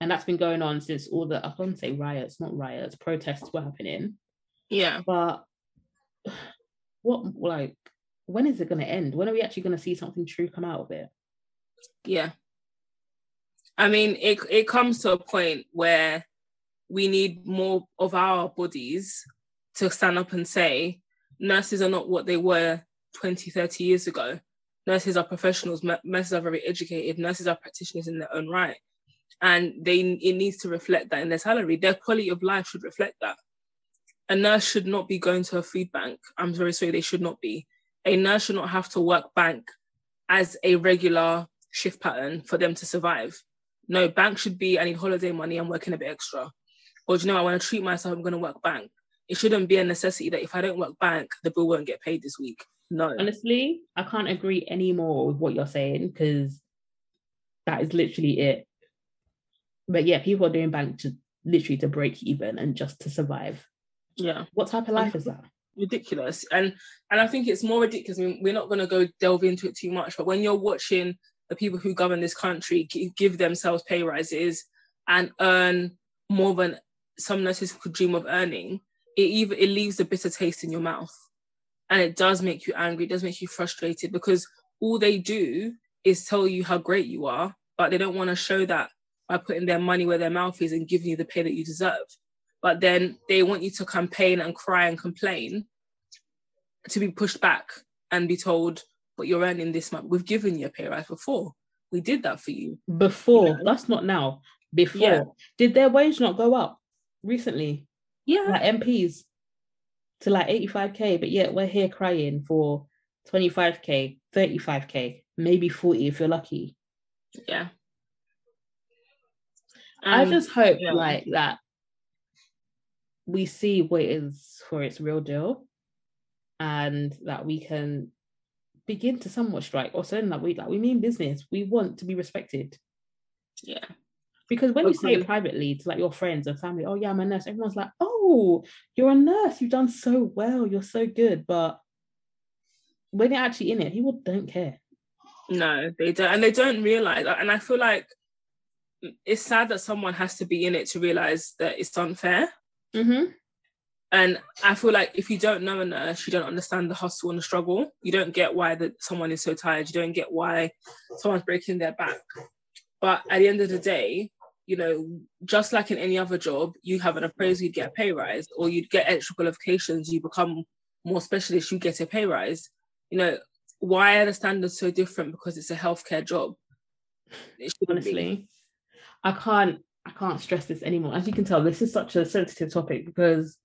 and that's been going on since all the, I can't say riots, not riots, protests were happening.
Yeah.
But what, like, when is it going to end? When are we actually going to see something true come out of it?
Yeah. I mean, it it comes to a point where we need more of our bodies to stand up and say nurses are not what they were 20, 30 years ago. Nurses are professionals, nurses are very educated, nurses are practitioners in their own right. And they it needs to reflect that in their salary. Their quality of life should reflect that. A nurse should not be going to a food bank. I'm very sorry, they should not be. A nurse should not have to work bank as a regular shift pattern for them to survive. No, bank should be I need holiday money, I'm working a bit extra. Or do you know, I want to treat myself, I'm going to work bank. It shouldn't be a necessity that if I don't work bank, the bill won't get paid this week. No.
honestly, I can't agree any more with what you're saying because that is literally it. But yeah, people are doing bank to literally to break even and just to survive.
Yeah.
What type of life is that?
ridiculous and and i think it's more ridiculous I mean, we're not going to go delve into it too much but when you're watching the people who govern this country give themselves pay rises and earn more than some nurses could dream of earning it even it leaves a bitter taste in your mouth and it does make you angry it does make you frustrated because all they do is tell you how great you are but they don't want to show that by putting their money where their mouth is and giving you the pay that you deserve but then they want you to campaign and cry and complain to be pushed back and be told but you're earning this much we've given you a pay rise before we did that for you
Before,
Yeah.
that's not now. Before.
Yeah.
Did their wage not go up recently?
yeah
Like MPs to like 85k, but yet we're here crying for 25k, 35k, maybe 40 if you're lucky.
yeah
I
um,
just hope
yeah.
like that we see what is for its real deal and that we can begin to somewhat strike or saying that we like we mean business. We want to be respected.
yeah
Because when you say it privately to like your friends and family, oh yeah, I'm a nurse, everyone's like, oh, you're a nurse, you've done so well, you're so good. But when you're actually in it, people don't care.
No, they don't, and they don't realize. And I feel like it's sad that someone has to be in it to realize that it's unfair.
Mm-hmm.
And I feel like if you don't know a nurse, you don't understand the hustle and the struggle. You don't get why that someone is so tired. You don't get why someone's breaking their back. But at the end of the day, you know, just like in any other job, you have an appraisal, you get a pay rise, or you'd get extra qualifications, you become more specialist, you get a pay rise. You know, why are the standards so different? Because it's a healthcare job. Shouldn't be.
honestly i can't i can't stress this anymore as you can tell this is such a sensitive topic because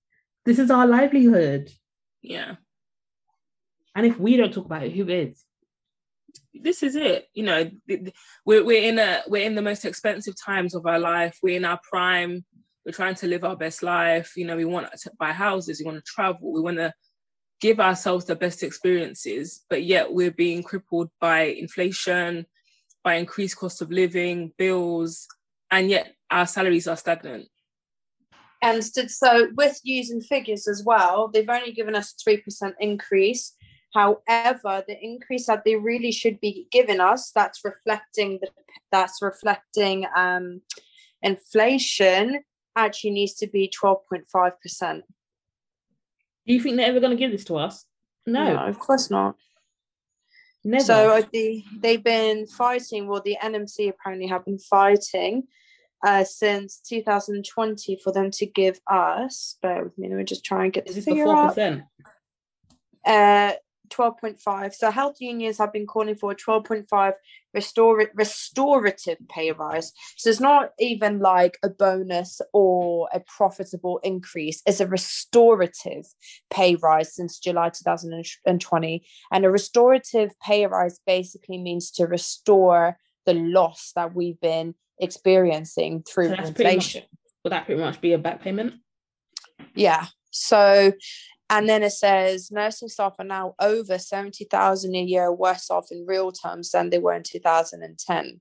this is our livelihood
Yeah.
and if we don't talk about it who is
this is it. You know we're, we're in a we're in the most expensive times of our life. We're in our prime. We're trying to live our best life. You know we want to buy houses. We want to travel. We want to give ourselves the best experiences. But yet we're being crippled by inflation by increased cost of living bills and yet our salaries are stagnant.
And so with using figures as well, they've only given us a 3% increase. However, the increase that they really should be giving us, that's reflecting the that's reflecting um inflation actually needs to be 12.5%.
do you think they're ever going to give this to us no,
of course not.
Never.
So uh, the, they've been fighting. Well, the NMC apparently have been fighting uh, since 2020 for them to give us. Bear with me. Let me just try and get
is
the
this
figure up. Uh, 12.5. So health unions have been calling for a 12.5 restore restorative pay rise. So it's not even like a bonus or a profitable increase. It's a restorative pay rise since July 2020. And a restorative pay rise basically means to restore the loss that we've been experiencing through
pretty
inflation.
much. Would that pretty much be a back payment?
Yeah. So, and then it says nursing staff are now over 70,000 a year worse off in real terms than they were in 2010.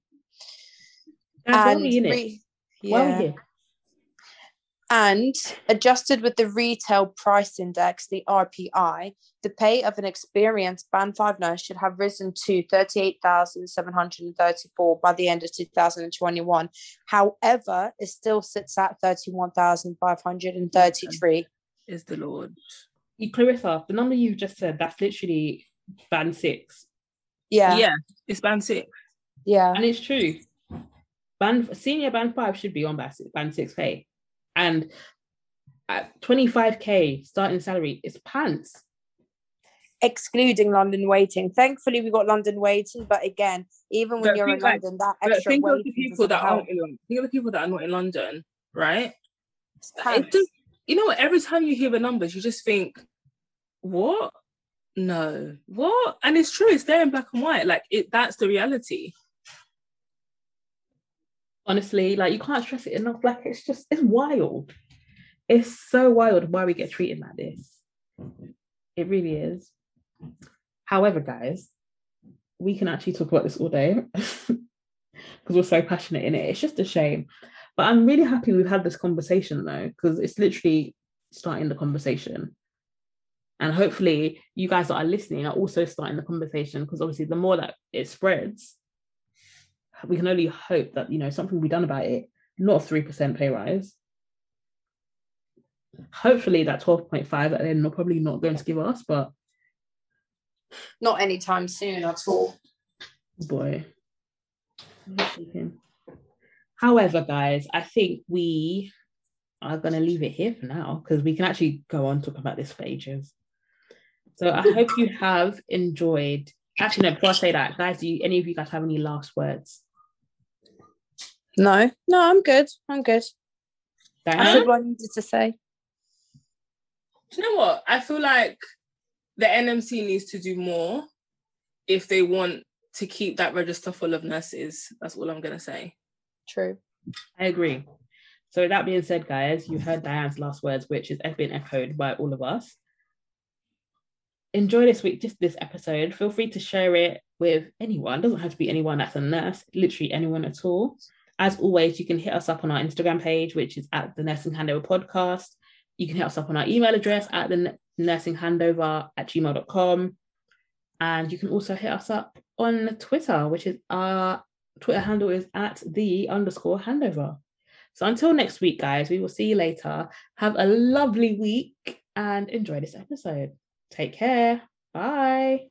Guys,
and re-
Why are we
yeah.
here?
And adjusted with the retail price index, the RPI, the pay of an experienced band 5 nurse should have risen to 38,734 by the end of 2021. However, it still sits at 31,533.
Is the Lord.
You- Clarissa, the number you just said, that's literally band six.
Yeah.
Yeah, it's band six.
Yeah.
And it's true. Band senior band five should be on band six, band six pay. And at 25k starting salary, is pants.
excluding London weighting. Thankfully, we got London weighting, but again, even when
But
you're in
like-
London, that
But
extra
think of the people that
help.
aren't in London. Think of the people that are not in London, right?
It's
It
pants.
just, you know what? Every time you hear the numbers, you just think, what? No, what? And it's true. It's there in black and white. Like it. That's the reality.
Honestly, like you can't stress it enough. Like it's just it's wild. It's so wild why we get treated like this. It really is. However, guys, we can actually talk about this all day because we're so passionate in it. It's just a shame. But I'm really happy we've had this conversation though, because it's literally starting the conversation. And hopefully, you guys that are listening are also starting the conversation because obviously, the more that it spreads, we can only hope that you know something will be done about it. Not a three percent pay rise. Hopefully, that twelve point five that they're not probably not going to give us, but
Not anytime soon at all.
boy. However, guys, I think we are going to leave it here for now because we can actually go on talking about this for ages. So I hope you have enjoyed. Actually, no, before I say that, guys, do you, any of you guys have any last words?
No, no, I'm good. I'm good. I
Diana?
said what I needed to say.
Do you know what? I feel like the NMC needs to do more if they want to keep that register full of nurses. That's all I'm gonna say.
True.
I agree. So that being said, guys, you heard Dianne's last words, which is been echoed by all of us. Enjoy this week, just this episode. Feel free to share it with anyone. It doesn't have to be anyone that's a nurse, literally anyone at all. As always, you can hit us up on our Instagram page, which is at the Nursing Handover Podcast. You can hit us up on our email address at the nursing handover at gmail.com. And you can also hit us up on Twitter, which is our Twitter handle is at the underscore handover. So until next week, guys, we will see you later. Have a lovely week and enjoy this episode. Take care. Bye.